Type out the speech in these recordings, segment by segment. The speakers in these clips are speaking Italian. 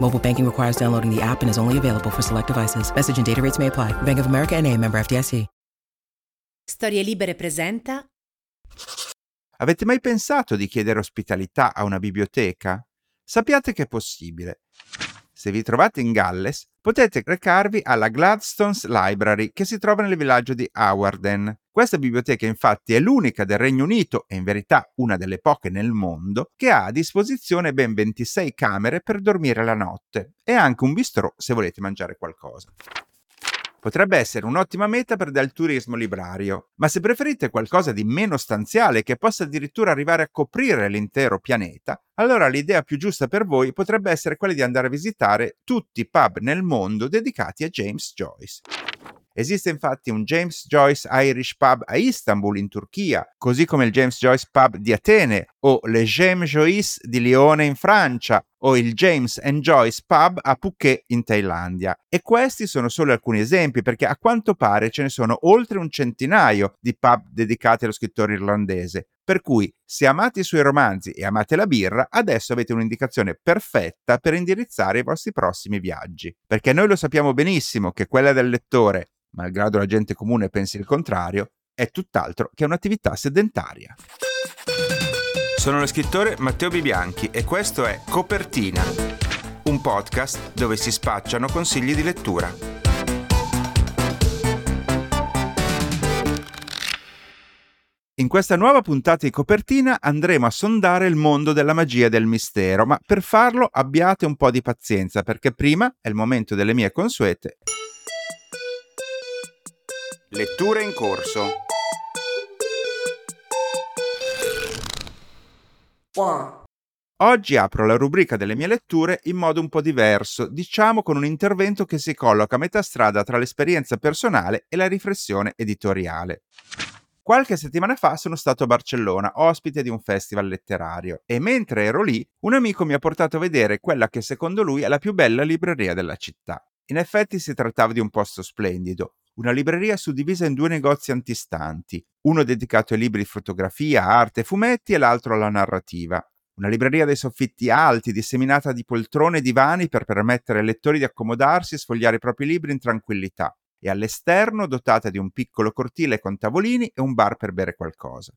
Mobile banking requires downloading the app and is only available for select devices. Message and data rates may apply. Bank of America and a member FDIC. Storie Libere presenta Avete mai pensato di chiedere ospitalità a una biblioteca? Sappiate che è possibile. Se vi trovate in Galles, potete recarvi alla Gladstone's Library che si trova nel villaggio di Hawarden. Questa biblioteca infatti è l'unica del Regno Unito e in verità una delle poche nel mondo che ha a disposizione ben 26 camere per dormire la notte e anche un bistrò se volete mangiare qualcosa. Potrebbe essere un'ottima meta per del turismo librario, ma se preferite qualcosa di meno stanziale che possa addirittura arrivare a coprire l'intero pianeta, allora l'idea più giusta per voi potrebbe essere quella di andare a visitare tutti i pub nel mondo dedicati a James Joyce. Esiste infatti un James Joyce Irish Pub a Istanbul in Turchia, così come il James Joyce Pub di Atene o le James Joyce di Lione in Francia o il James and Joyce Pub a Phuket in Thailandia. E questi sono solo alcuni esempi perché a quanto pare ce ne sono oltre un centinaio di pub dedicati allo scrittore irlandese. Per cui, se amate i suoi romanzi e amate la birra, adesso avete un'indicazione perfetta per indirizzare i vostri prossimi viaggi. Perché noi lo sappiamo benissimo che quella del lettore malgrado la gente comune pensi il contrario, è tutt'altro che un'attività sedentaria. Sono lo scrittore Matteo Bibianchi e questo è Copertina, un podcast dove si spacciano consigli di lettura. In questa nuova puntata di copertina andremo a sondare il mondo della magia e del mistero, ma per farlo abbiate un po' di pazienza perché prima è il momento delle mie consuete Letture in corso. Oggi apro la rubrica delle mie letture in modo un po' diverso, diciamo con un intervento che si colloca a metà strada tra l'esperienza personale e la riflessione editoriale. Qualche settimana fa sono stato a Barcellona, ospite di un festival letterario, e mentre ero lì, un amico mi ha portato a vedere quella che secondo lui è la più bella libreria della città. In effetti si trattava di un posto splendido, una libreria suddivisa in due negozi antistanti, uno dedicato ai libri di fotografia, arte e fumetti e l'altro alla narrativa. Una libreria dai soffitti alti, disseminata di poltrone e divani per permettere ai lettori di accomodarsi e sfogliare i propri libri in tranquillità, e all'esterno dotata di un piccolo cortile con tavolini e un bar per bere qualcosa.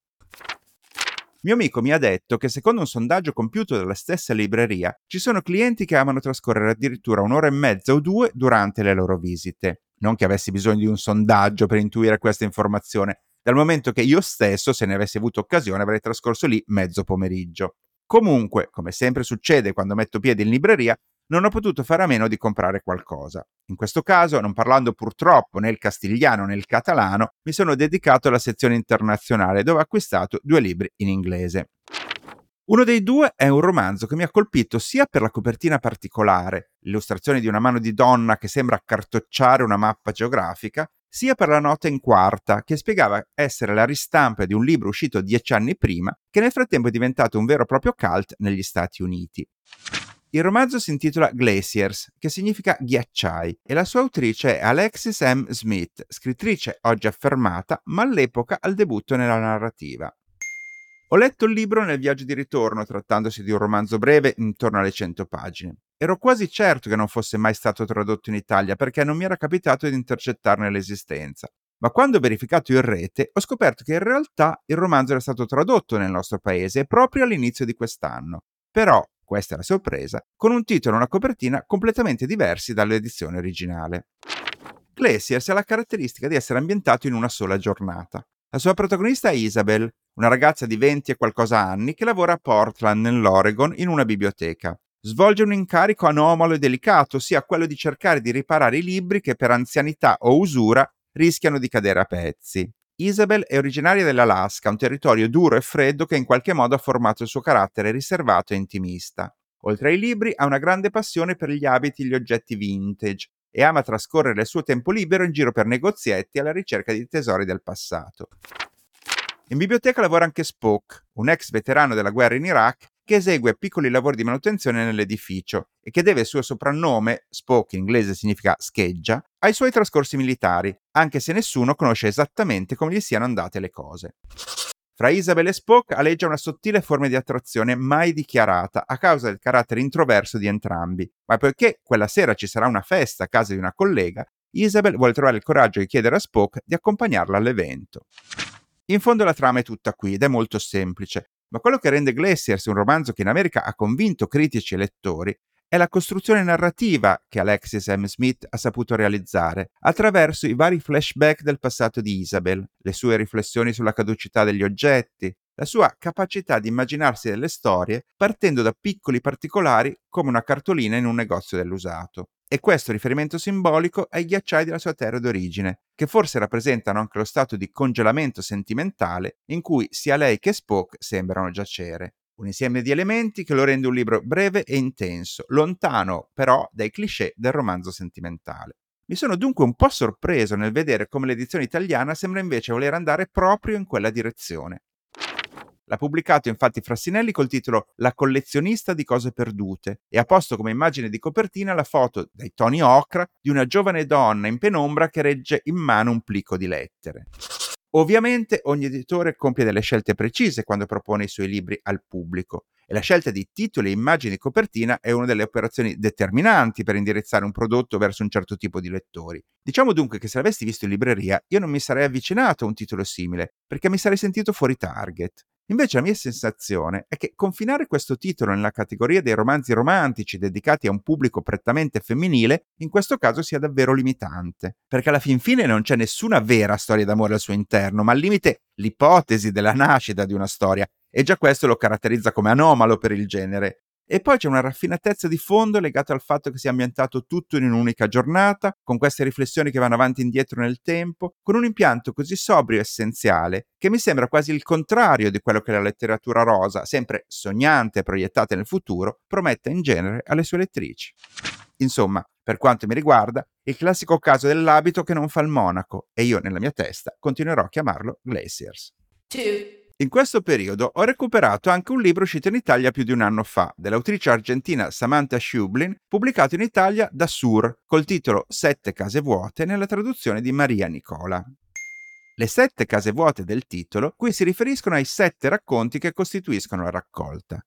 Mio amico mi ha detto che secondo un sondaggio compiuto dalla stessa libreria ci sono clienti che amano trascorrere addirittura un'ora e mezza o due durante le loro visite non che avessi bisogno di un sondaggio per intuire questa informazione, dal momento che io stesso, se ne avessi avuto occasione, avrei trascorso lì mezzo pomeriggio. Comunque, come sempre succede quando metto piedi in libreria, non ho potuto fare a meno di comprare qualcosa. In questo caso, non parlando purtroppo né il castigliano né il catalano, mi sono dedicato alla sezione internazionale dove ho acquistato due libri in inglese. Uno dei due è un romanzo che mi ha colpito sia per la copertina particolare, l'illustrazione di una mano di donna che sembra accartocciare una mappa geografica, sia per la nota in quarta, che spiegava essere la ristampa di un libro uscito dieci anni prima, che nel frattempo è diventato un vero e proprio cult negli Stati Uniti. Il romanzo si intitola Glaciers, che significa ghiacciai, e la sua autrice è Alexis M. Smith, scrittrice oggi affermata, ma all'epoca al debutto nella narrativa. Ho letto il libro nel viaggio di ritorno, trattandosi di un romanzo breve intorno alle 100 pagine. Ero quasi certo che non fosse mai stato tradotto in Italia perché non mi era capitato di intercettarne l'esistenza. Ma quando ho verificato in rete ho scoperto che in realtà il romanzo era stato tradotto nel nostro paese proprio all'inizio di quest'anno. Però, questa è la sorpresa, con un titolo e una copertina completamente diversi dall'edizione originale. Glaciers ha la caratteristica di essere ambientato in una sola giornata. La sua protagonista è Isabel, una ragazza di 20 e qualcosa anni che lavora a Portland, nell'Oregon, in una biblioteca. Svolge un incarico anomalo e delicato, ossia quello di cercare di riparare i libri che per anzianità o usura rischiano di cadere a pezzi. Isabel è originaria dell'Alaska, un territorio duro e freddo che in qualche modo ha formato il suo carattere riservato e intimista. Oltre ai libri ha una grande passione per gli abiti e gli oggetti vintage e ama trascorrere il suo tempo libero in giro per negozietti alla ricerca di tesori del passato. In biblioteca lavora anche Spock, un ex veterano della guerra in Iraq che esegue piccoli lavori di manutenzione nell'edificio e che deve il suo soprannome, Spock in inglese significa scheggia, ai suoi trascorsi militari, anche se nessuno conosce esattamente come gli siano andate le cose. Fra Isabel e Spock aleggia una sottile forma di attrazione mai dichiarata a causa del carattere introverso di entrambi, ma poiché quella sera ci sarà una festa a casa di una collega, Isabel vuole trovare il coraggio di chiedere a Spock di accompagnarla all'evento. In fondo la trama è tutta qui ed è molto semplice, ma quello che rende Glaciers un romanzo che in America ha convinto critici e lettori è la costruzione narrativa che Alexis M. Smith ha saputo realizzare attraverso i vari flashback del passato di Isabel, le sue riflessioni sulla caducità degli oggetti, la sua capacità di immaginarsi delle storie partendo da piccoli particolari come una cartolina in un negozio dell'usato. E questo riferimento simbolico ai ghiacciai della sua terra d'origine, che forse rappresentano anche lo stato di congelamento sentimentale in cui sia lei che Spock sembrano giacere un insieme di elementi che lo rende un libro breve e intenso, lontano però dai cliché del romanzo sentimentale. Mi sono dunque un po' sorpreso nel vedere come l'edizione italiana sembra invece voler andare proprio in quella direzione. L'ha pubblicato infatti Frassinelli col titolo La collezionista di cose perdute e ha posto come immagine di copertina la foto dai toni ocra di una giovane donna in penombra che regge in mano un plico di lettere. Ovviamente ogni editore compie delle scelte precise quando propone i suoi libri al pubblico e la scelta di titoli e immagini di copertina è una delle operazioni determinanti per indirizzare un prodotto verso un certo tipo di lettori. Diciamo dunque che se l'avessi visto in libreria io non mi sarei avvicinato a un titolo simile perché mi sarei sentito fuori target. Invece la mia sensazione è che confinare questo titolo nella categoria dei romanzi romantici dedicati a un pubblico prettamente femminile in questo caso sia davvero limitante, perché alla fin fine non c'è nessuna vera storia d'amore al suo interno, ma al limite l'ipotesi della nascita di una storia, e già questo lo caratterizza come anomalo per il genere. E poi c'è una raffinatezza di fondo legata al fatto che sia ambientato tutto in un'unica giornata, con queste riflessioni che vanno avanti e indietro nel tempo, con un impianto così sobrio e essenziale che mi sembra quasi il contrario di quello che la letteratura rosa, sempre sognante e proiettata nel futuro, promette in genere alle sue lettrici. Insomma, per quanto mi riguarda, il classico caso dell'abito che non fa il monaco, e io nella mia testa continuerò a chiamarlo Glaciers. Two. In questo periodo ho recuperato anche un libro uscito in Italia più di un anno fa, dell'autrice argentina Samantha Schublin, pubblicato in Italia da Sur, col titolo Sette case vuote nella traduzione di Maria Nicola. Le sette case vuote del titolo qui si riferiscono ai sette racconti che costituiscono la raccolta.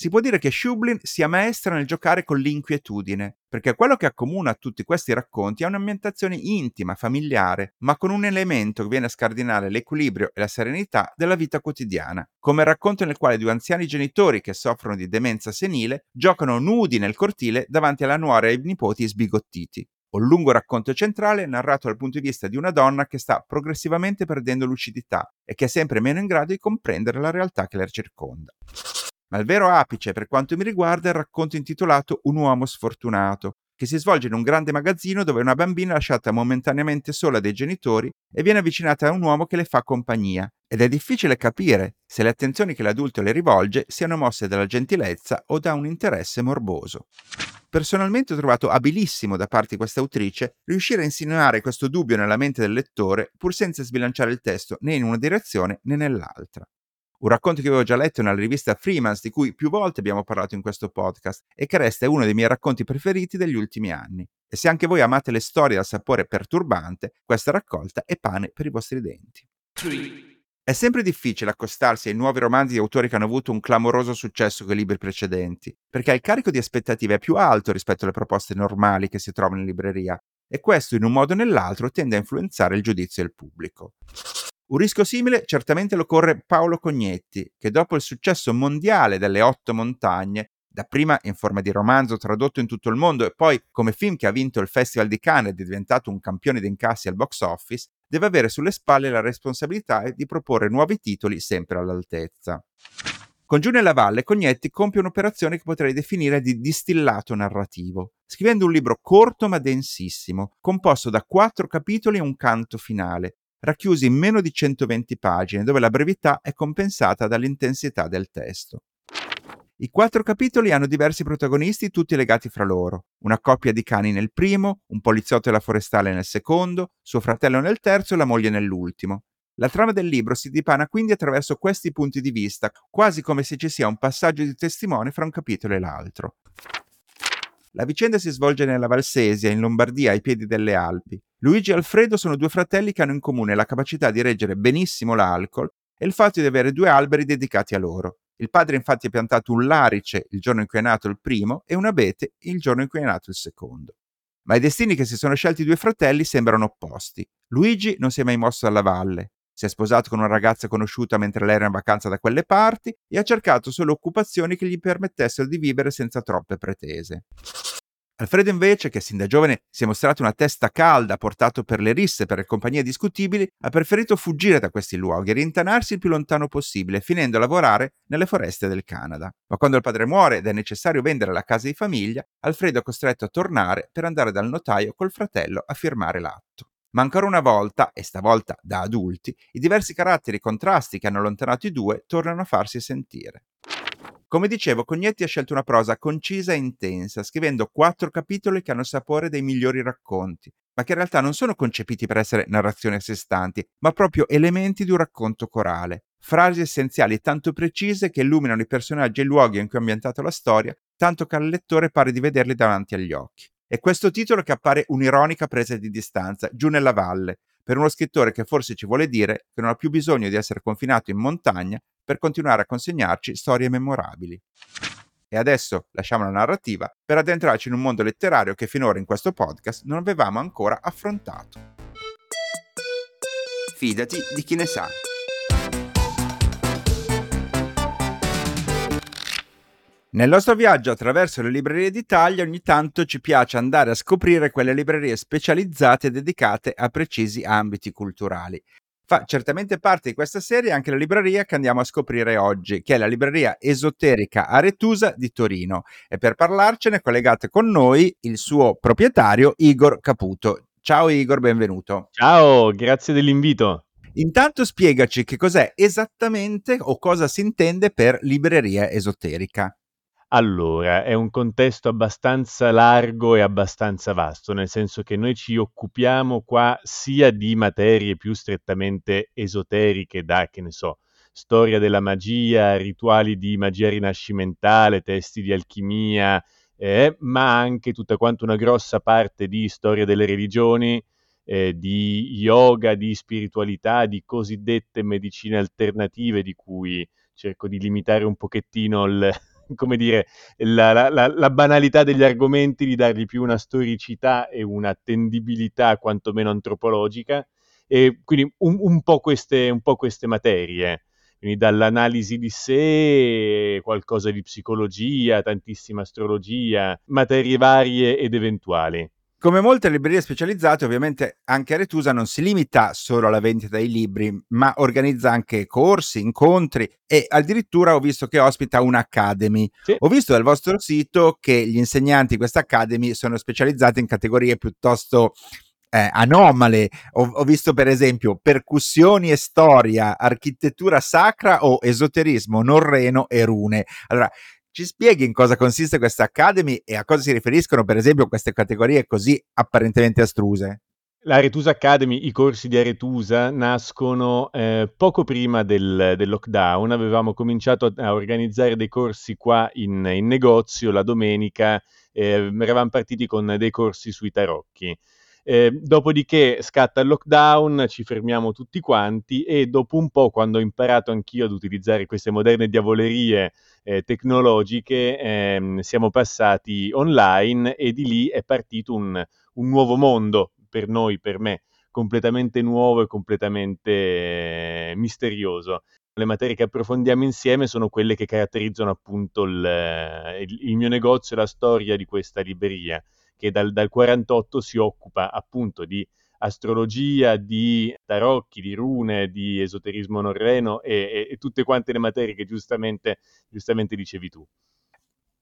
Si può dire che Schublin sia maestra nel giocare con l'inquietudine, perché quello che accomuna tutti questi racconti è un'ambientazione intima, familiare, ma con un elemento che viene a scardinare l'equilibrio e la serenità della vita quotidiana, come il racconto nel quale due anziani genitori che soffrono di demenza senile giocano nudi nel cortile davanti alla nuora e ai nipoti sbigottiti. Un lungo racconto centrale narrato dal punto di vista di una donna che sta progressivamente perdendo lucidità e che è sempre meno in grado di comprendere la realtà che la circonda. Ma il vero apice per quanto mi riguarda è il racconto intitolato Un uomo sfortunato, che si svolge in un grande magazzino dove una bambina è lasciata momentaneamente sola dai genitori e viene avvicinata a un uomo che le fa compagnia. Ed è difficile capire se le attenzioni che l'adulto le rivolge siano mosse dalla gentilezza o da un interesse morboso. Personalmente ho trovato abilissimo da parte di questa autrice riuscire a insinuare questo dubbio nella mente del lettore pur senza sbilanciare il testo né in una direzione né nell'altra un racconto che avevo già letto nella rivista Freemans, di cui più volte abbiamo parlato in questo podcast, e che resta uno dei miei racconti preferiti degli ultimi anni. E se anche voi amate le storie dal sapore perturbante, questa raccolta è pane per i vostri denti. 3. È sempre difficile accostarsi ai nuovi romanzi di autori che hanno avuto un clamoroso successo con i libri precedenti, perché il carico di aspettative è più alto rispetto alle proposte normali che si trovano in libreria, e questo in un modo o nell'altro tende a influenzare il giudizio del pubblico. Un rischio simile certamente lo corre Paolo Cognetti, che dopo il successo mondiale delle Otto Montagne, dapprima in forma di romanzo tradotto in tutto il mondo e poi come film che ha vinto il Festival di Cannes ed è diventato un campione di incassi al box office, deve avere sulle spalle la responsabilità di proporre nuovi titoli sempre all'altezza. Con Giù nella Valle, Cognetti compie un'operazione che potrei definire di distillato narrativo, scrivendo un libro corto ma densissimo, composto da quattro capitoli e un canto finale, racchiusi in meno di 120 pagine, dove la brevità è compensata dall'intensità del testo. I quattro capitoli hanno diversi protagonisti, tutti legati fra loro. Una coppia di cani nel primo, un poliziotto e la forestale nel secondo, suo fratello nel terzo e la moglie nell'ultimo. La trama del libro si dipana quindi attraverso questi punti di vista, quasi come se ci sia un passaggio di testimone fra un capitolo e l'altro. La vicenda si svolge nella Valsesia, in Lombardia, ai piedi delle Alpi. Luigi e Alfredo sono due fratelli che hanno in comune la capacità di reggere benissimo l'alcol e il fatto di avere due alberi dedicati a loro. Il padre infatti ha piantato un larice il giorno in cui è nato il primo e un abete il giorno in cui è nato il secondo. Ma i destini che si sono scelti i due fratelli sembrano opposti. Luigi non si è mai mosso dalla valle, si è sposato con una ragazza conosciuta mentre lei era in vacanza da quelle parti e ha cercato solo occupazioni che gli permettessero di vivere senza troppe pretese. Alfredo invece, che sin da giovane si è mostrato una testa calda, portato per le risse per le compagnie discutibili, ha preferito fuggire da questi luoghi e rintanarsi il più lontano possibile, finendo a lavorare nelle foreste del Canada. Ma quando il padre muore ed è necessario vendere la casa di famiglia, Alfredo è costretto a tornare per andare dal notaio col fratello a firmare l'atto. Ma ancora una volta, e stavolta da adulti, i diversi caratteri e contrasti che hanno allontanato i due tornano a farsi sentire. Come dicevo, Cognetti ha scelto una prosa concisa e intensa, scrivendo quattro capitoli che hanno sapore dei migliori racconti, ma che in realtà non sono concepiti per essere narrazioni a sé stanti, ma proprio elementi di un racconto corale. Frasi essenziali tanto precise che illuminano i personaggi e i luoghi in cui è ambientata la storia, tanto che al lettore pare di vederli davanti agli occhi. È questo titolo che appare un'ironica presa di distanza, giù nella valle, per uno scrittore che forse ci vuole dire che non ha più bisogno di essere confinato in montagna per continuare a consegnarci storie memorabili. E adesso lasciamo la narrativa per addentrarci in un mondo letterario che finora in questo podcast non avevamo ancora affrontato. Fidati di chi ne sa. Nel nostro viaggio attraverso le librerie d'Italia ogni tanto ci piace andare a scoprire quelle librerie specializzate dedicate a precisi ambiti culturali. Fa certamente parte di questa serie anche la libreria che andiamo a scoprire oggi, che è la libreria esoterica Aretusa di Torino. E per parlarcene è collegato con noi il suo proprietario Igor Caputo. Ciao Igor, benvenuto. Ciao, grazie dell'invito. Intanto spiegaci che cos'è esattamente o cosa si intende per libreria esoterica. Allora, è un contesto abbastanza largo e abbastanza vasto, nel senso che noi ci occupiamo qua sia di materie più strettamente esoteriche, da che ne so, storia della magia, rituali di magia rinascimentale, testi di alchimia, eh, ma anche tutta quanto una grossa parte di storia delle religioni, eh, di yoga, di spiritualità, di cosiddette medicine alternative, di cui cerco di limitare un pochettino il, come dire, la, la, la, banalità degli argomenti, di dargli più una storicità e un'attendibilità quantomeno antropologica, e quindi un, un, po, queste, un po' queste materie quindi dall'analisi di sé, qualcosa di psicologia, tantissima astrologia, materie varie ed eventuali. Come molte librerie specializzate, ovviamente anche Aretusa non si limita solo alla vendita dei libri, ma organizza anche corsi, incontri e addirittura ho visto che ospita un'Academy. Sì. Ho visto dal vostro sito che gli insegnanti di questa Academy sono specializzati in categorie piuttosto eh, anomale. Ho, ho, visto per esempio percussioni e storia, architettura sacra o esoterismo, norreno e rune. Allora, ci spieghi in cosa consiste questa Academy e a cosa si riferiscono, per esempio, queste categorie così apparentemente astruse? L'Aretusa Academy, i corsi di Aretusa nascono eh, poco prima del, del, lockdown. Avevamo cominciato a organizzare dei corsi qua in, in negozio la domenica, eh, eravamo partiti con dei corsi sui tarocchi. Eh, dopodiché scatta il lockdown, ci fermiamo tutti quanti e dopo un po', quando ho imparato anch'io ad utilizzare queste moderne diavolerie eh, tecnologiche, ehm, siamo passati online e di lì è partito un, un nuovo mondo per noi, per me, completamente nuovo e completamente eh, misterioso. Le materie che approfondiamo insieme sono quelle che caratterizzano appunto il, il, il mio negozio e la storia di questa libreria che dal, dal 48 si occupa appunto di astrologia, di tarocchi, di rune, di esoterismo norreno e, e, e tutte quante le materie che giustamente, giustamente dicevi tu.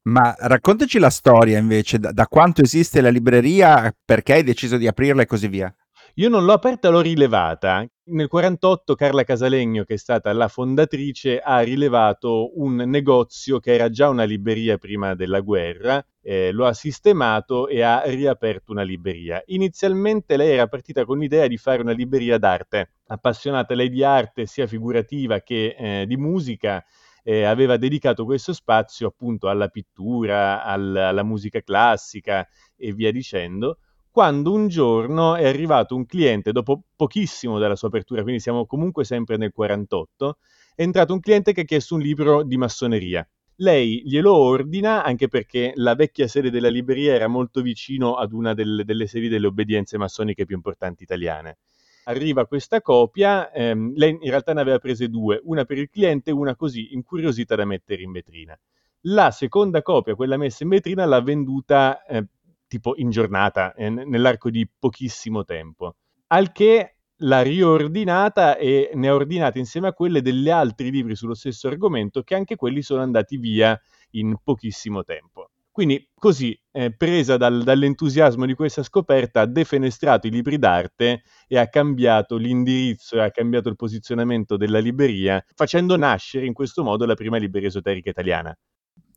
Ma raccontaci la storia invece, da, da, quanto esiste la libreria, perché hai deciso di aprirla e così via. Io non l'ho aperta, l'ho rilevata. Nel 48 Carla Casalegno, che è stata la fondatrice, ha rilevato un negozio che era già una libreria prima della guerra, eh, lo ha sistemato e ha riaperto una libreria. Inizialmente lei era partita con l'idea di fare una libreria d'arte, appassionata lei di arte sia figurativa che eh, di musica, eh, aveva dedicato questo spazio appunto alla pittura, al, alla musica classica e via dicendo quando un giorno è arrivato un cliente, dopo pochissimo dalla sua apertura, quindi siamo comunque sempre nel 48, è entrato un cliente che ha chiesto un libro di massoneria. Lei glielo ordina anche perché la vecchia sede della libreria era molto vicino ad una delle, delle sedi delle obbedienze massoniche più importanti italiane. Arriva questa copia, ehm, lei in realtà ne aveva prese due, una per il cliente e una così incuriosita da mettere in vetrina. La seconda copia, quella messa in vetrina, l'ha venduta eh, tipo in giornata, eh, nell'arco di pochissimo tempo. Al che l'ha riordinata e ne ha ordinate insieme a quelle degli altri libri sullo stesso argomento che anche quelli sono andati via in pochissimo tempo. Quindi così, eh, presa dal, dall'entusiasmo di questa scoperta, ha defenestrato i libri d'arte e ha cambiato l'indirizzo e ha cambiato il posizionamento della libreria, facendo nascere in questo modo la prima libreria esoterica italiana.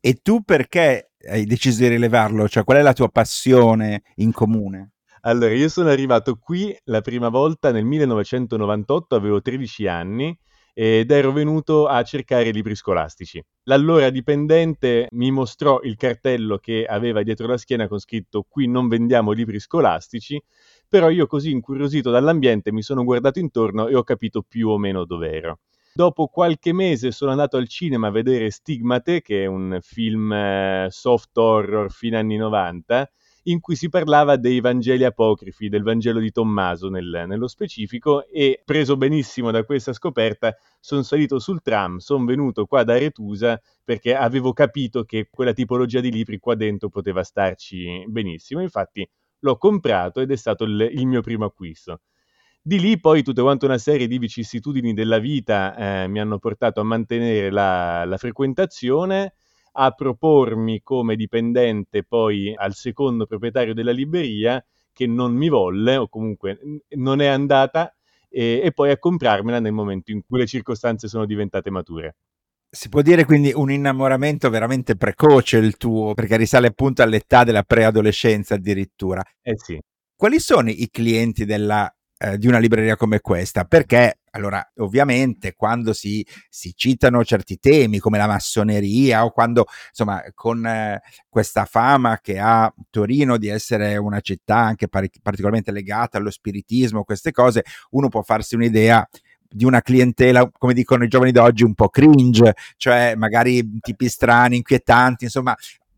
E tu perché hai deciso di rilevarlo? Cioè, qual è la tua passione in comune? Allora, io sono arrivato qui la prima volta nel 1998, avevo 13 anni ed ero venuto a cercare libri scolastici. L'allora dipendente mi mostrò il cartello che aveva dietro la schiena con scritto qui non vendiamo libri scolastici, però io così incuriosito dall'ambiente mi sono guardato intorno e ho capito più o meno dov'ero. Dopo qualche mese sono andato al cinema a vedere Stigmate, che è un film eh, soft horror fine anni 90, in cui si parlava dei Vangeli apocrifi, del Vangelo di Tommaso nel, nello specifico, e preso benissimo da questa scoperta, sono salito sul tram, sono venuto qua da Retusa perché avevo capito che quella tipologia di libri qua dentro poteva starci benissimo. Infatti l'ho comprato ed è stato il, il mio primo acquisto. Di lì poi tutta quanta una serie di vicissitudini della vita eh, mi hanno portato a mantenere la, la frequentazione, a propormi come dipendente poi al secondo proprietario della libreria che non mi volle o comunque non è andata e, e, poi a comprarmela nel momento in cui le circostanze sono diventate mature. Si può dire quindi un innamoramento veramente precoce il tuo, perché risale appunto all'età della preadolescenza addirittura. Eh sì. Quali sono i clienti della eh, di una libreria come questa, perché allora ovviamente quando si, si, citano certi temi come la massoneria o quando insomma con eh, questa fama che ha Torino di essere una città anche par- particolarmente legata allo spiritismo, queste cose, uno può farsi un'idea di una clientela, come dicono i giovani d'oggi, un po' cringe, cioè magari tipi strani, inquietanti, insomma,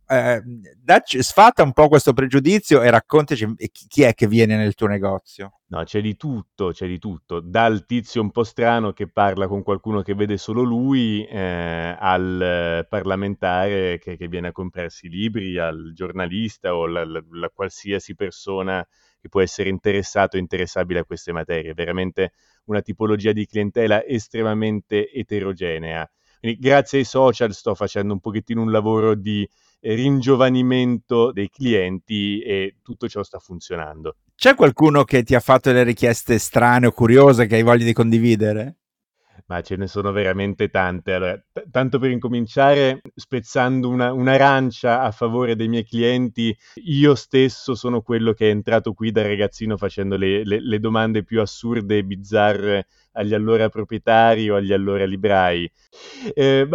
eh, dacci, sfatta un po' questo pregiudizio e raccontaci chi è che viene nel tuo negozio. No, c'è di tutto, c'è di tutto, dal tizio un po' strano che parla con qualcuno che vede solo lui, eh, al parlamentare che, che, viene a comprarsi libri, al giornalista o la qualsiasi persona che può essere interessato o interessabile a queste materie. Veramente una tipologia di clientela estremamente eterogenea. Quindi grazie ai social sto facendo un pochettino un lavoro di ringiovanimento dei clienti e tutto ciò sta funzionando. C'è qualcuno che ti ha fatto delle richieste strane o curiose che hai voglia di condividere? Ma ce ne sono veramente tante. Allora, t- tanto per incominciare, spezzando una, un'arancia a favore dei miei clienti, io stesso sono quello che è entrato qui da ragazzino facendo le, le, le domande più assurde e bizzarre agli allora proprietari o agli allora librai. Eh,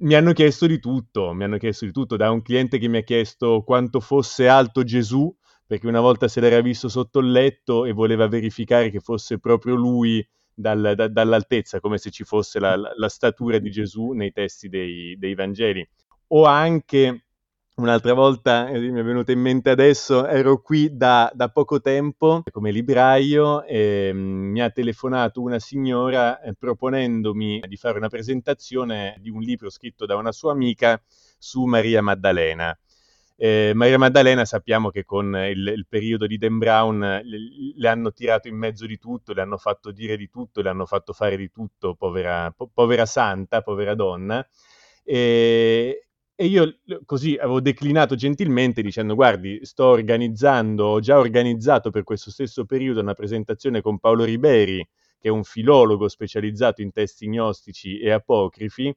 mi hanno chiesto di tutto, mi hanno chiesto di tutto, da un cliente che mi ha chiesto quanto fosse alto Gesù, perché una volta se l'era visto sotto il letto e voleva verificare che fosse proprio lui dal, da, dall'altezza, come se ci fosse la, la, la, statura di Gesù nei testi dei, dei Vangeli. O anche Un'altra volta eh, mi è venuta in mente adesso, ero qui da, da poco tempo come libraio e mm, mi ha telefonato una signora eh, proponendomi di fare una presentazione di un libro scritto da una sua amica su Maria Maddalena. Eh, Maria Maddalena sappiamo che con il, il, periodo di Dan Brown le, le, hanno tirato in mezzo di tutto, le hanno fatto dire di tutto, le hanno fatto fare di tutto, povera, po- povera santa, povera donna. E, e io così avevo declinato gentilmente dicendo guardi, sto organizzando, ho già organizzato per questo stesso periodo una presentazione con Paolo Riberi, che è un filologo specializzato in testi gnostici e apocrifi,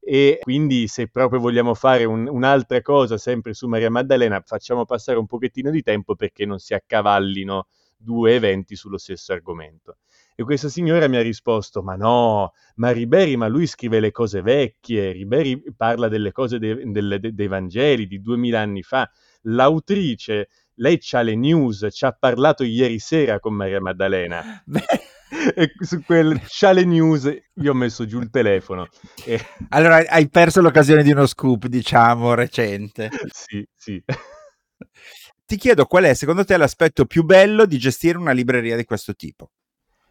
e quindi se proprio vogliamo fare un, un'altra cosa sempre su Maria Maddalena, facciamo passare un pochettino di tempo perché non si accavallino due eventi sullo stesso argomento. E questa signora mi ha risposto, ma no, ma Riberi, ma lui scrive le cose vecchie, Riberi parla delle cose de, de, de, dei Vangeli di duemila anni fa, l'autrice, lei c'ha le news, ci ha parlato ieri sera con Maria Maddalena. Beh e su quel sciale news io ho messo giù il telefono. E... Allora hai perso l'occasione di uno scoop, diciamo, recente. Sì, sì. Ti chiedo qual è secondo te l'aspetto più bello di gestire una libreria di questo tipo?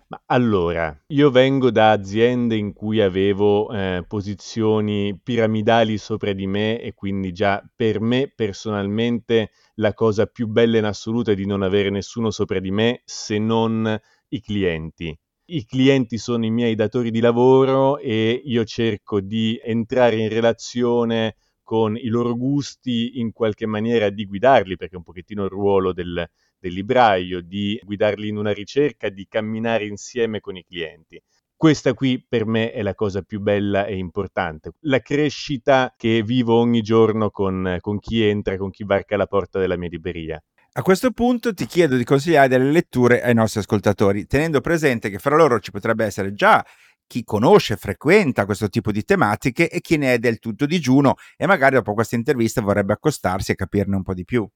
Ma allora, io vengo da aziende in cui avevo eh, posizioni piramidali sopra di me e quindi già per me personalmente la cosa più bella in assoluto è di non avere nessuno sopra di me se non i clienti. I clienti sono i miei datori di lavoro e io cerco di entrare in relazione con i loro gusti, in qualche maniera di guidarli, perché è un pochettino il ruolo del, del libraio, di guidarli in una ricerca, di camminare insieme con i clienti. Questa qui per me è la cosa più bella e importante, la crescita che vivo ogni giorno con, con chi entra, con chi varca la porta della mia libreria. A questo punto ti chiedo di consigliare delle letture ai nostri ascoltatori, tenendo presente che fra loro ci potrebbe essere già chi conosce, frequenta questo tipo di tematiche e chi ne è del tutto digiuno e magari dopo questa intervista vorrebbe accostarsi e capirne un po' di più.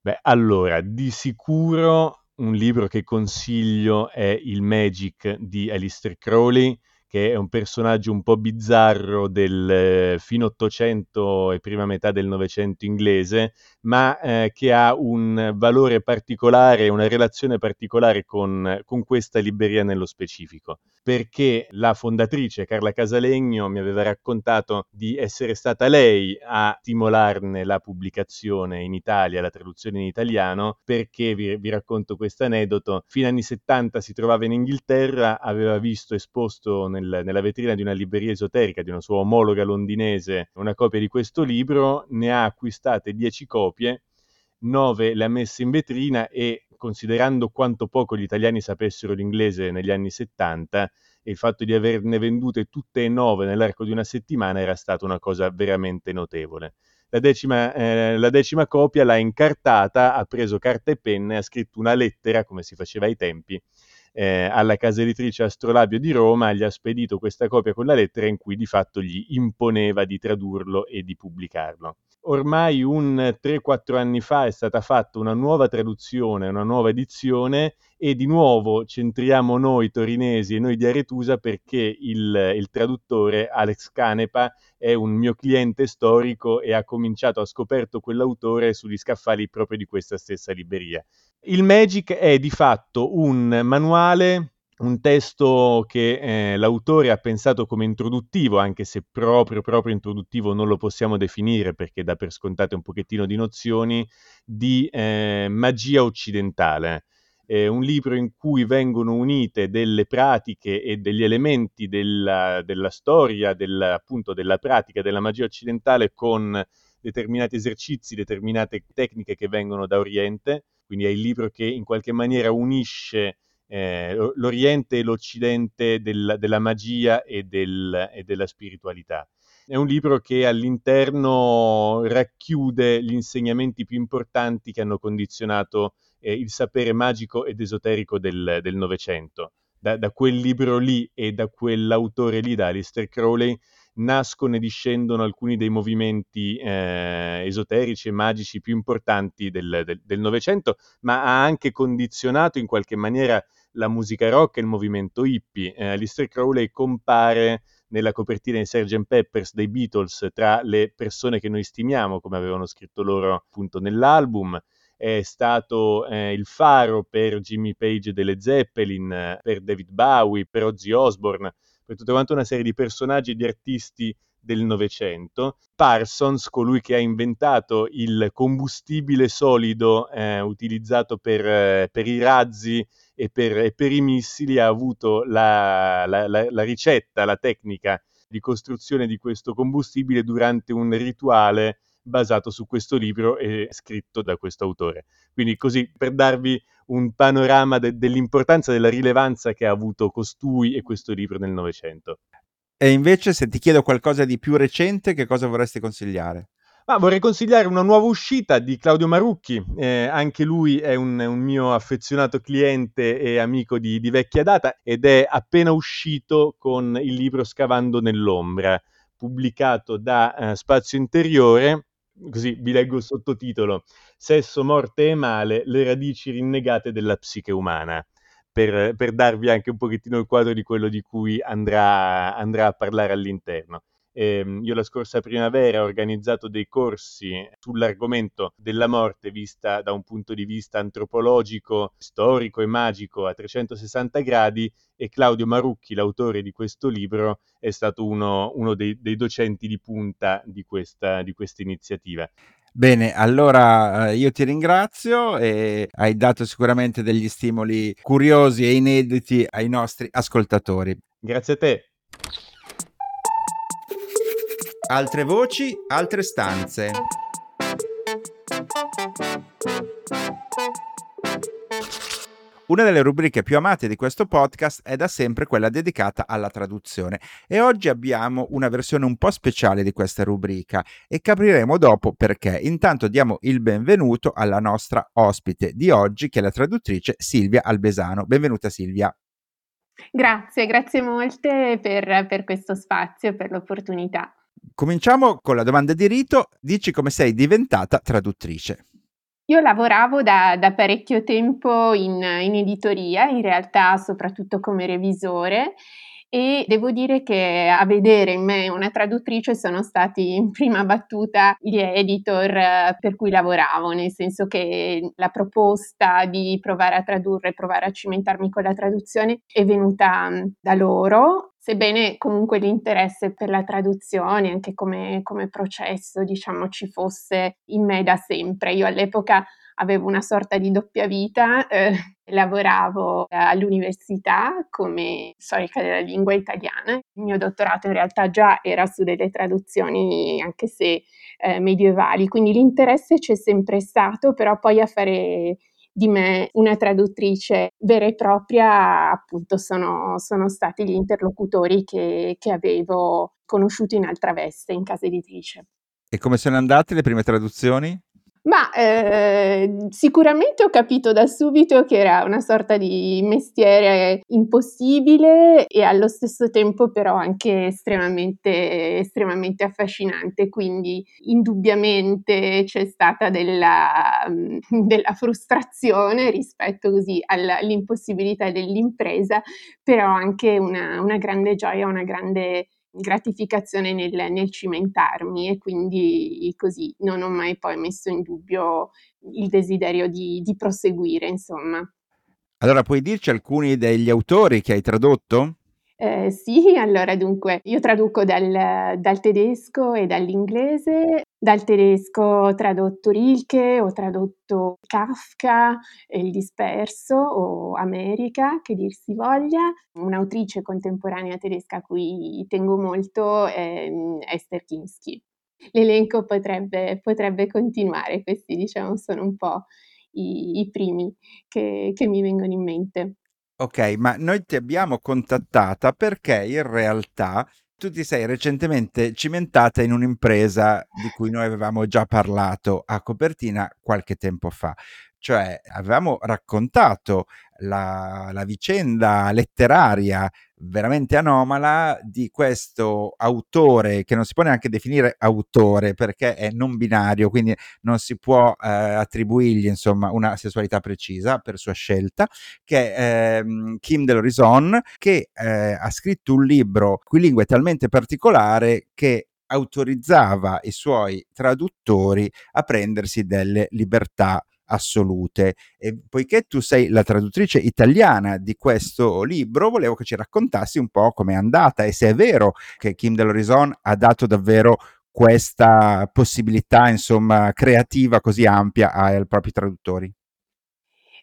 Beh, allora, di sicuro un libro che consiglio è Il Magic di Alistair Crowley che è un personaggio un po' bizzarro del eh, fine Ottocento e prima metà del Novecento inglese, ma eh, che ha un valore particolare, una relazione particolare con, con questa libreria nello specifico perché la fondatrice Carla Casalegno mi aveva raccontato di essere stata lei a stimolarne la pubblicazione in Italia, la traduzione in italiano, perché vi, vi racconto questo aneddoto. Fino agli anni 70 si trovava in Inghilterra, aveva visto esposto nel, nella vetrina di una libreria esoterica di una sua omologa londinese una copia di questo libro, ne ha acquistate 10 copie 9 le ha messe in vetrina e considerando quanto poco gli italiani sapessero l'inglese negli anni 70 e il fatto di averne vendute tutte e nove nell'arco di una settimana era stata una cosa veramente notevole. La decima, eh, la decima copia l'ha incartata, ha preso carta e penna e ha scritto una lettera, come si faceva ai tempi, eh, alla casa editrice Astrolabio di Roma, gli ha spedito questa copia con la lettera in cui di fatto gli imponeva di tradurlo e di pubblicarlo ormai un 3-4 anni fa è stata fatta una nuova traduzione, una nuova edizione e di nuovo centriamo noi torinesi e noi di Aretusa perché il, il traduttore Alex Canepa è un mio cliente storico e ha cominciato, ha scoperto quell'autore sugli scaffali proprio di questa stessa libreria. Il Magic è di fatto un manuale un testo che eh, l'autore ha pensato come introduttivo, anche se proprio, proprio introduttivo non lo possiamo definire perché dà per scontate un pochettino di nozioni, di eh, magia occidentale. È un libro in cui vengono unite delle pratiche e degli elementi della, della storia, della, appunto della pratica della magia occidentale con determinati esercizi, determinate tecniche che vengono da Oriente. Quindi è il libro che in qualche maniera unisce eh, l'Oriente e l'Occidente del, della magia e, del, e della spiritualità. È un libro che all'interno racchiude gli insegnamenti più importanti che hanno condizionato eh, il sapere magico ed esoterico del Novecento. Da, da, quel libro lì e da quell'autore lì, da Alistair Crowley, nascono e discendono alcuni dei movimenti eh, esoterici e magici più importanti del Novecento, ma ha anche condizionato in qualche maniera la musica rock e il movimento hippie. Eh, Alistair Crowley compare nella copertina di Sgt. Peppers dei Beatles tra le persone che noi stimiamo, come avevano scritto loro appunto nell'album. È stato eh, il faro per Jimmy Page delle Zeppelin, per David Bowie, per Ozzy Osbourne, per tutta quanta una serie di personaggi e di artisti del Novecento. Parsons, colui che ha inventato il combustibile solido eh, utilizzato per, eh, per, i razzi e per, e per, i missili, ha avuto la, la, la, la ricetta, la tecnica di costruzione di questo combustibile durante un rituale basato su questo libro e scritto da questo autore. Quindi così per darvi un panorama de- dell'importanza, della rilevanza che ha avuto costui e questo libro nel Novecento. E invece se ti chiedo qualcosa di più recente, che cosa vorresti consigliare? Ah, vorrei consigliare una nuova uscita di Claudio Marucchi, eh, anche lui è un, un, mio affezionato cliente e amico di, di, vecchia data ed è appena uscito con il libro Scavando nell'ombra, pubblicato da eh, Spazio Interiore, così vi leggo il sottotitolo, Sesso, morte e male, le radici rinnegate della psiche umana. Per, per darvi anche un pochettino il quadro di quello di cui andrà, andrà a parlare all'interno. Eh, io la scorsa primavera ho organizzato dei corsi sull'argomento della morte vista da un punto di vista antropologico, storico e magico a 360 gradi e Claudio Marucchi, l'autore di questo libro, è stato uno, uno dei, dei, docenti di punta di questa, di questa iniziativa. Bene, allora eh, io ti ringrazio e hai dato sicuramente degli stimoli curiosi e inediti ai nostri ascoltatori. Grazie a te. Altre voci, altre stanze. Una delle rubriche più amate di questo podcast è da sempre quella dedicata alla traduzione e oggi abbiamo una versione un po' speciale di questa rubrica e capiremo dopo perché. Intanto diamo il benvenuto alla nostra ospite di oggi che è la traduttrice Silvia Albesano. Benvenuta Silvia. Grazie, grazie molte per, per questo spazio, per l'opportunità. Cominciamo con la domanda di rito. Dici come sei diventata traduttrice. Io lavoravo da, da parecchio tempo in, in editoria, in realtà soprattutto come revisore e devo dire che a vedere in me una traduttrice sono stati in prima battuta gli editor eh, per cui lavoravo, nel senso che la proposta di provare a tradurre, provare a cimentarmi con la traduzione è venuta mm, da loro sebbene comunque l'interesse per la traduzione, anche come, come, processo, diciamo, ci fosse in me da sempre. Io all'epoca avevo una sorta di doppia vita, eh, lavoravo all'università come storica della lingua italiana. Il mio dottorato in realtà già era su delle traduzioni, anche se eh, medievali, quindi l'interesse c'è sempre stato, però poi a fare di me una traduttrice vera e propria, appunto, sono, sono stati gli interlocutori che, che avevo conosciuto in altra veste in casa editrice. E come sono andate le prime traduzioni? Ma eh, sicuramente ho capito da subito che era una sorta di mestiere impossibile e allo stesso tempo però anche estremamente, estremamente affascinante, quindi indubbiamente c'è stata della, della frustrazione rispetto così all'impossibilità dell'impresa, però anche una, una grande gioia, una grande gratificazione nel, nel, cimentarmi e quindi così non ho mai poi messo in dubbio il desiderio di, di proseguire, insomma. Allora, puoi dirci alcuni degli autori che hai tradotto? Eh, sì, allora dunque io traduco dal, dal, tedesco e dall'inglese. Dal tedesco ho tradotto Rilke, ho tradotto Kafka, Il disperso o America, che dir si voglia. Un'autrice contemporanea tedesca a cui tengo molto è Esther Kinsky. L'elenco potrebbe, potrebbe continuare, questi diciamo sono un po' i, i primi che, che mi vengono in mente. Ok, ma noi ti abbiamo contattata perché in realtà tu ti sei recentemente cimentata in un'impresa di cui noi avevamo già parlato a copertina qualche tempo fa. Cioè, avevamo raccontato la, la vicenda letteraria veramente anomala di questo autore che non si può neanche definire autore perché è non binario, quindi non si può eh, attribuirgli insomma una sessualità precisa per sua scelta, che è eh, Kim Delorison, che eh, ha scritto un libro cui lingua è talmente particolare che autorizzava i suoi traduttori a prendersi delle libertà assolute. E poiché tu sei la traduttrice italiana di questo libro, volevo che ci raccontassi un po' com'è andata e se è vero che Kim Delorison ha dato davvero questa possibilità, insomma, creativa così ampia ai propri traduttori.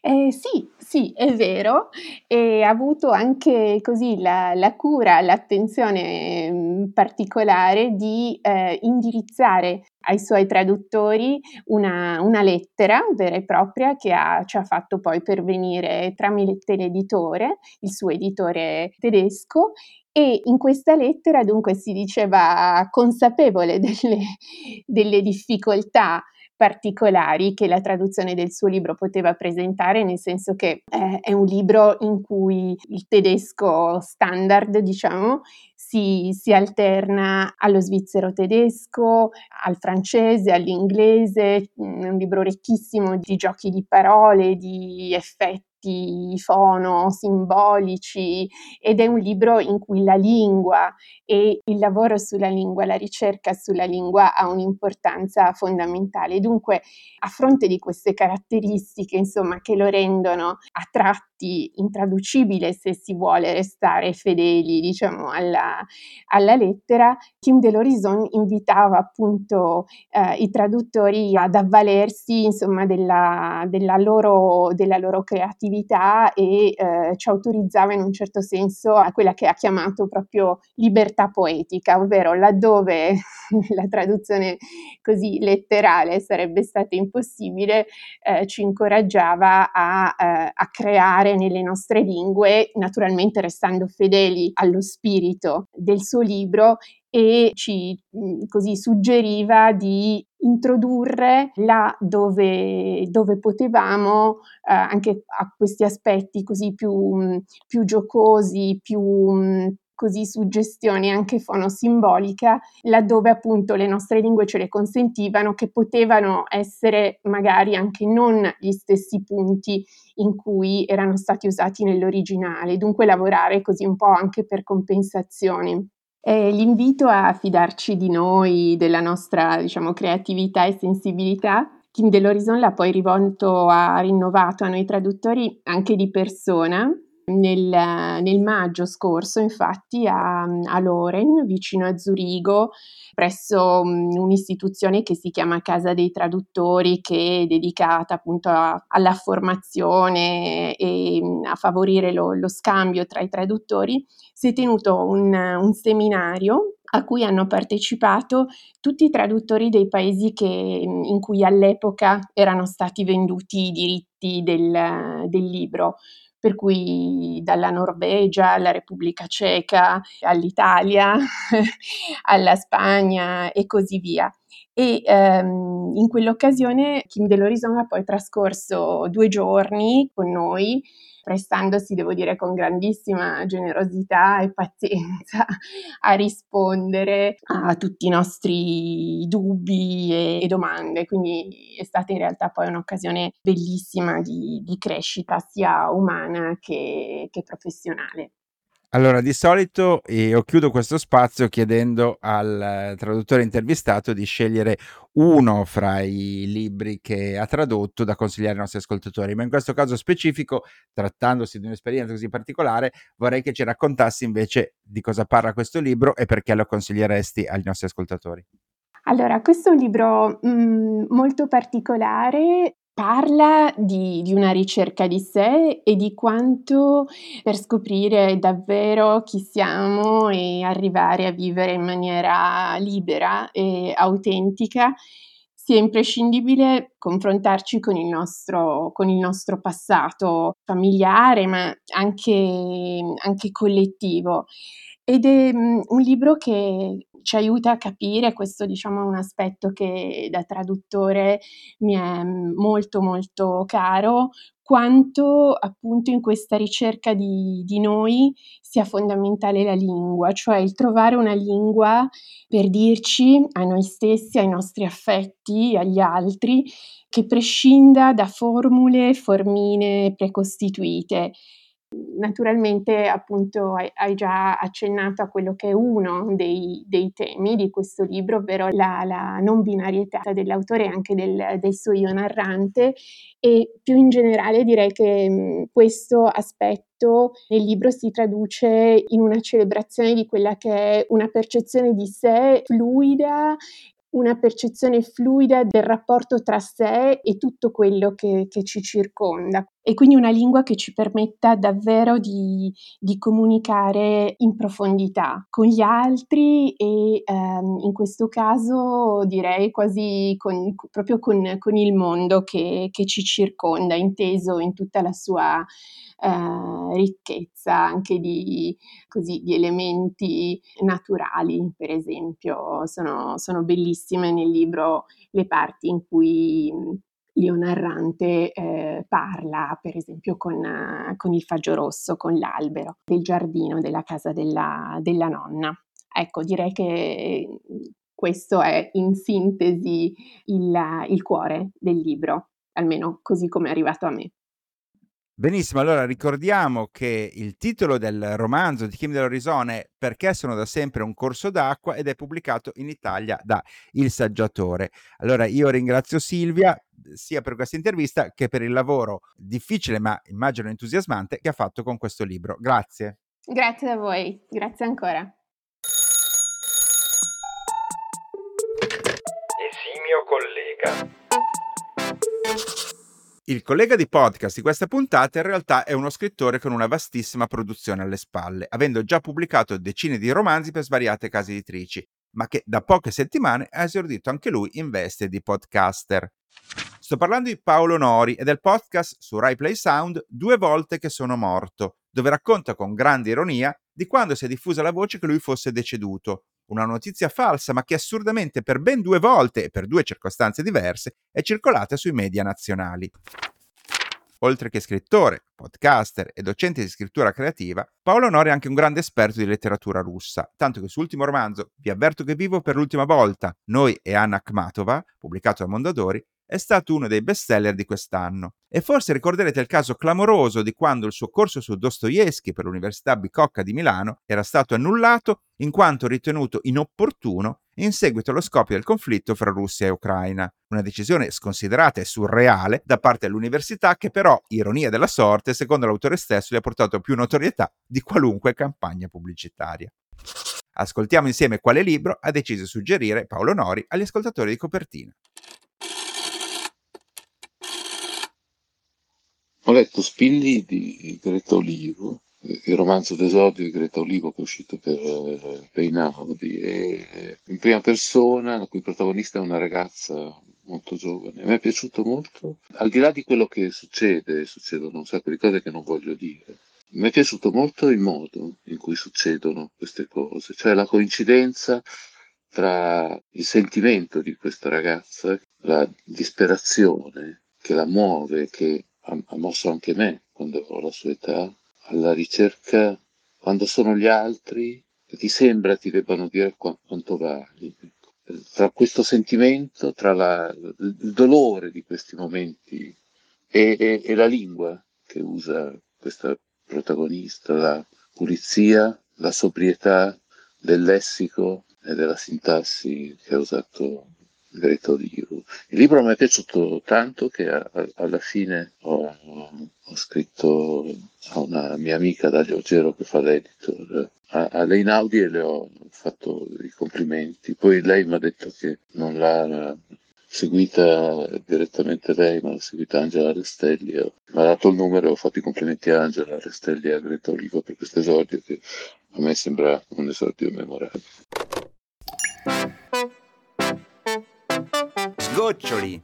Eh, sì, sì, è vero, e ha avuto anche così la, la cura, l'attenzione mm, particolare di eh, indirizzare ai suoi traduttori una, una, lettera vera e propria che ha, ci ha fatto poi pervenire tramite l'editore, il suo editore tedesco, e in questa lettera dunque si diceva consapevole delle, delle difficoltà particolari che la traduzione del suo libro poteva presentare, nel senso che eh, è un libro in cui il tedesco standard, diciamo, si, si, alterna allo svizzero tedesco, al francese, all'inglese, mm, un libro ricchissimo di giochi di parole, di effetti effetti fono, simbolici ed è un libro in cui la lingua e il lavoro sulla lingua, la ricerca sulla lingua ha un'importanza fondamentale. Dunque, a fronte di queste caratteristiche, insomma, che lo rendono a tratti intraducibile se si vuole restare fedeli, diciamo, alla, alla lettera, Kim de l'Horizon invitava appunto eh, i traduttori ad avvalersi, insomma, della, della, loro, della loro creatività attività e eh, ci autorizzava in un certo senso a quella che ha chiamato proprio libertà poetica, ovvero laddove la traduzione così letterale sarebbe stata impossibile, eh, ci incoraggiava a, eh, a creare nelle nostre lingue, naturalmente restando fedeli allo spirito del suo libro e ci così suggeriva di introdurre là dove, dove potevamo eh, anche a questi aspetti così più, più giocosi, più così suggestioni anche fonosimbolica, laddove appunto le nostre lingue ce le consentivano, che potevano essere magari anche non gli stessi punti in cui erano stati usati nell'originale, dunque lavorare così un po' anche per compensazioni. Eh, l'invito a fidarci di noi, della nostra diciamo, creatività e sensibilità. Kim dell'Horizon l'ha poi rivolto, ha rinnovato a noi traduttori anche di persona, nel, nel, maggio scorso, infatti, a, a, Loren, vicino a Zurigo, presso un'istituzione che si chiama Casa dei Traduttori, che è dedicata appunto a, alla formazione e a favorire lo, lo, scambio tra i traduttori, si è tenuto un, un seminario a cui hanno partecipato tutti i traduttori dei paesi che, in cui all'epoca erano stati venduti i diritti del, del libro per cui dalla Norvegia alla Repubblica Ceca, all'Italia, alla Spagna e così via. E ehm, in quell'occasione Kim Delorison ha poi trascorso due giorni con noi prestandosi, devo dire, con grandissima generosità e pazienza a rispondere a tutti i nostri dubbi e, e domande. Quindi è stata in realtà poi un'occasione bellissima di, di crescita sia umana che, che professionale. Allora, di solito io chiudo questo spazio chiedendo al eh, traduttore intervistato di scegliere uno fra i libri che ha tradotto da consigliare ai nostri ascoltatori, ma in questo caso specifico, trattandosi di un'esperienza così particolare, vorrei che ci raccontassi invece di cosa parla questo libro e perché lo consiglieresti ai nostri ascoltatori. Allora, questo è un libro mh, mm, molto particolare Parla di di una ricerca di sé e di quanto per scoprire davvero chi siamo e arrivare a vivere in maniera libera e autentica, sia imprescindibile confrontarci con il nostro con il nostro passato familiare, ma anche anche collettivo. Ed è, mhmm, un libro che ci aiuta a capire, questo diciamo è un aspetto che da traduttore mi è molto molto caro, quanto appunto in questa ricerca di, di noi sia fondamentale la lingua, cioè il trovare una lingua per dirci a noi stessi, ai nostri affetti, agli altri, che prescinda da formule, formine precostituite Naturalmente, appunto, hai, già accennato a quello che è uno dei, dei temi di questo libro, ovvero la, la non binarietà dell'autore e anche del, del, suo io narrante. E più in generale direi che mh, questo aspetto nel libro si traduce in una celebrazione di quella che è una percezione di sé fluida una percezione fluida del rapporto tra sé e tutto quello che, che ci circonda e quindi una lingua che ci permetta davvero di, di comunicare in profondità con gli altri e ehm, in questo caso direi quasi con, proprio con, con il mondo che, che, ci circonda, inteso in tutta la sua eh, ricchezza anche di, così, di, elementi naturali, per esempio. Sono, sono bellissime nel libro le parti in cui l'io narrante eh, parla, per esempio, con, uh, con, il faggio rosso, con l'albero del giardino della casa della, della nonna. Ecco, direi che questo è in sintesi il, il cuore del libro, almeno così come è arrivato a me. Benissimo, allora ricordiamo che il titolo del romanzo di Kim dell'Orisone è Perché sono da sempre un corso d'acqua ed è pubblicato in Italia da Il Saggiatore. Allora io ringrazio Silvia sia per questa intervista che per il lavoro difficile ma immagino entusiasmante che ha fatto con questo libro. Grazie. Grazie a voi, grazie ancora. Il collega di podcast di questa puntata in realtà è uno scrittore con una vastissima produzione alle spalle, avendo già pubblicato decine di romanzi per svariate case editrici, ma che da poche settimane ha esordito anche lui in veste di podcaster. Sto parlando di Paolo Nori e del podcast su Rai Play Sound Due volte che sono morto, dove racconta con grande ironia di quando si è diffusa la voce che lui fosse deceduto, una notizia falsa ma che assurdamente per ben due volte e per due circostanze diverse è circolata sui media nazionali. Oltre che scrittore, podcaster e docente di scrittura creativa, Paolo Nori è anche un grande esperto di letteratura russa, tanto che il romanzo, Vi avverto che vivo per l'ultima volta, Noi e Anna Akhmatova, pubblicato da Mondadori, è stato uno dei bestseller di quest'anno. E forse ricorderete il caso clamoroso di quando il suo corso su Dostoevsky per l'Università Bicocca di Milano era stato annullato in quanto ritenuto inopportuno in seguito allo scoppio del conflitto fra Russia e Ucraina. Una decisione sconsiderata e surreale da parte dell'università che però, ironia della sorte, secondo l'autore stesso gli ha portato più notorietà di qualunque campagna pubblicitaria. Ascoltiamo insieme quale libro ha deciso di suggerire Paolo Nori agli ascoltatori di copertina. Ho letto Spilli di Greta Olivo, il romanzo d'esordio di Greta Olivo che è uscito per, per Inaudi, e in prima persona, la cui protagonista è una ragazza molto giovane. Mi è piaciuto molto, al di là di quello che succede, succedono un sacco di cose che non voglio dire. Mi è piaciuto molto il modo in cui succedono queste cose, cioè la coincidenza tra il sentimento di questa ragazza, la disperazione che la muove, che ha, ha mosso anche me quando ho la sua età, alla ricerca, quando sono gli altri, ti sembra ti debbano dire qu- quanto vali. Tra questo sentimento, tra la, il dolore di questi momenti e, e, e la lingua che usa questa protagonista, la pulizia, la sobrietà del lessico e della sintassi che ha usato Greta Olivo. Il libro mi è piaciuto tanto che a, a, alla fine ho, ho, scritto a una mia amica Dalia Ogero che fa l'editor, a, a lei Naudi e le ho fatto i complimenti. Poi lei mi ha detto che non l'ha seguita direttamente lei, ma l'ha seguita Angela Restelli. Mi ha dato il numero e ho fatto i complimenti a Angela Restelli e a Greta Olivo per questo esordio che a me sembra un esordio memorabile. Sgoccioli.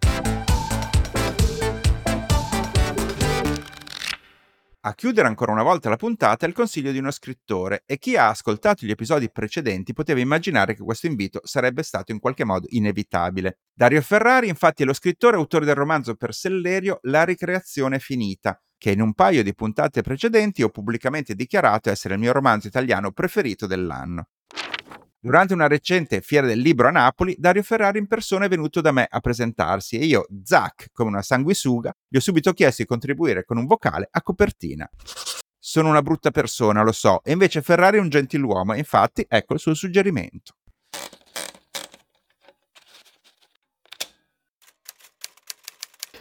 A chiudere ancora una volta la puntata è il consiglio di uno scrittore e chi ha ascoltato gli episodi precedenti poteva immaginare che questo invito sarebbe stato in qualche modo inevitabile. Dario Ferrari infatti è lo scrittore e autore del romanzo per Sellerio La ricreazione finita, che in un paio di puntate precedenti ho pubblicamente dichiarato essere il mio romanzo italiano preferito dell'anno. Durante una recente fiera del libro a Napoli, Dario Ferrari in persona è venuto da me a presentarsi e io, zac, come una sanguisuga, gli ho subito chiesto di contribuire con un vocale a copertina. sono una brutta persona, lo so, e invece Ferrari è un gentiluomo, infatti ecco il suo suggerimento.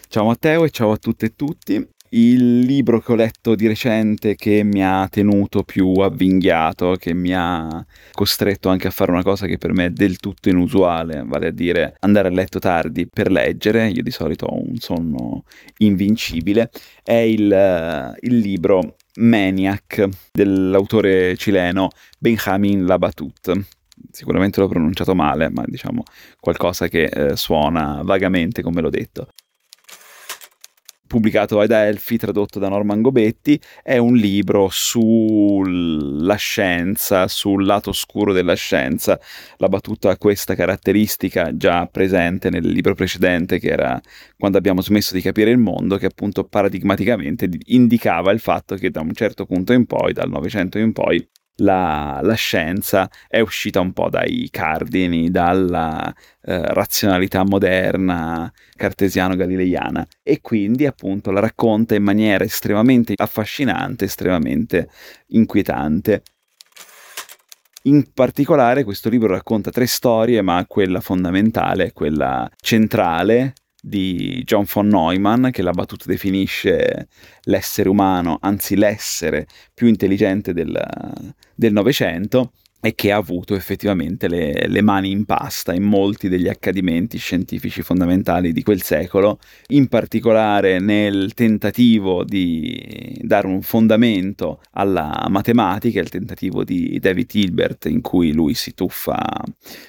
Ciao Matteo e ciao a tutte e tutti. Il libro che ho letto di recente che mi ha tenuto più avvinghiato, che mi ha costretto anche a fare una cosa che per me è del tutto inusuale, vale a dire andare a letto tardi per leggere, io di solito ho un sonno invincibile, è il, il libro Maniac dell'autore cileno Benjamin Labatut. Sicuramente l'ho pronunciato male, ma diciamo qualcosa che eh, suona vagamente come l'ho detto pubblicato ad Elfi, tradotto da Norman Gobetti, è un libro sulla scienza, sul lato oscuro della scienza. La battuta ha questa caratteristica già presente nel libro precedente, che era quando abbiamo smesso di capire il mondo, che appunto paradigmaticamente indicava il fatto che da un certo punto in poi, dal Novecento in poi, la, la, scienza è uscita un po' dai cardini, dalla eh, razionalità moderna cartesiano-galileiana e quindi appunto la racconta in maniera estremamente affascinante, estremamente inquietante. In particolare questo libro racconta tre storie, ma quella fondamentale, quella centrale, di John von Neumann, che la battuta definisce l'essere umano, anzi l'essere più intelligente del Novecento, e che ha avuto effettivamente le, le, mani in pasta in molti degli accadimenti scientifici fondamentali di quel secolo, in particolare nel tentativo di dare un fondamento alla matematica, il tentativo di David Hilbert in cui lui si tuffa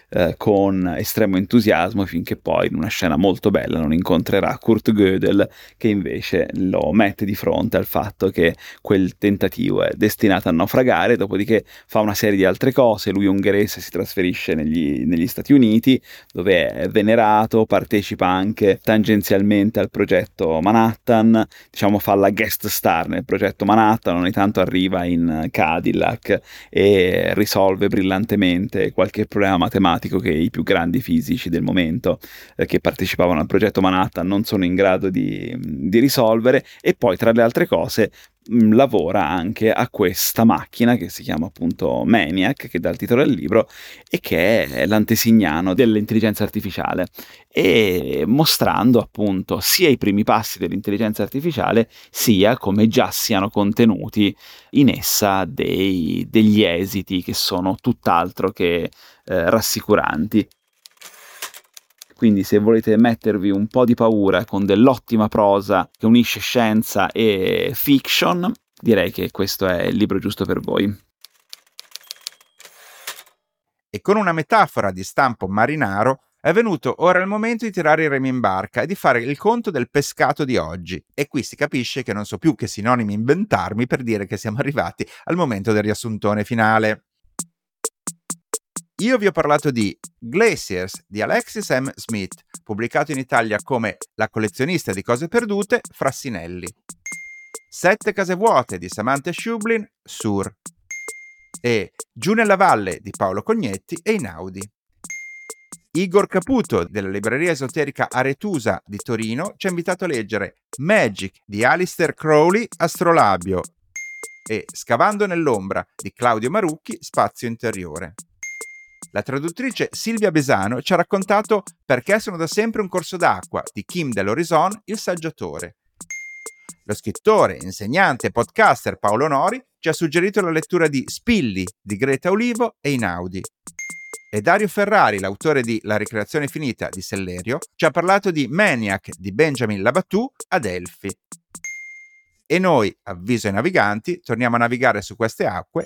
eh, con estremo entusiasmo finché poi in una scena molto bella non incontrerà Kurt Gödel che invece lo mette di fronte al fatto che quel tentativo è destinato a naufragare, dopodiché fa una serie di altre cose cose, lui ungherese si trasferisce negli, negli Stati Uniti dove è venerato, partecipa anche tangenzialmente al progetto Manhattan, diciamo fa la guest star nel progetto Manhattan, ogni tanto arriva in Cadillac e risolve brillantemente qualche problema matematico che i più grandi fisici del momento eh, che partecipavano al progetto Manhattan non sono in grado di, di risolvere e poi tra le altre cose Mm, lavora anche a questa macchina che si chiama appunto Maniac, che dà il titolo al libro, e che è l'antesignano dell'intelligenza artificiale, e mostrando appunto sia i primi passi dell'intelligenza artificiale, sia come già siano contenuti in essa dei, degli esiti che sono tutt'altro che eh, rassicuranti. Quindi se volete mettervi un po' di paura con dell'ottima prosa che unisce scienza e fiction, direi che questo è il libro giusto per voi. E con una metafora di stampo marinaro è venuto ora il momento di tirare i remi in barca e di fare il conto del pescato di oggi. E qui si capisce che non so più che sinonimi inventarmi per dire che siamo arrivati al momento del riassuntone finale. Io vi ho parlato di Glaciers di Alexis M. Smith, pubblicato in Italia come La collezionista di cose perdute, Frassinelli. Sette case vuote di Samantha Schublin, Sur. E Giù nella valle di Paolo Cognetti e Inaudi. Igor Caputo della libreria esoterica Aretusa di Torino ci ha invitato a leggere Magic di Alistair Crowley, Astrolabio e Scavando nell'ombra di Claudio Marucchi, Spazio interiore. La traduttrice Silvia Besano ci ha raccontato Perché sono da sempre un corso d'acqua di Kim dell'Horizon, il saggiatore. Lo scrittore, insegnante e podcaster Paolo Nori ci ha suggerito la lettura di Spilli di Greta Olivo e Inaudi. E Dario Ferrari, l'autore di La ricreazione finita di Sellerio, ci ha parlato di Maniac di Benjamin Labatù ad Elfi. E noi, avviso ai naviganti, torniamo a navigare su queste acque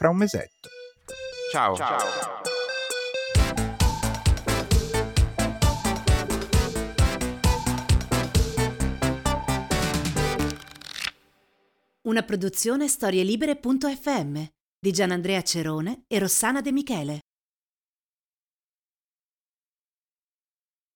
Fra un mesetto. Ciao. Ciao. Una produzione storielibere.fm di Gianandrea Cerone e Rossana De Michele.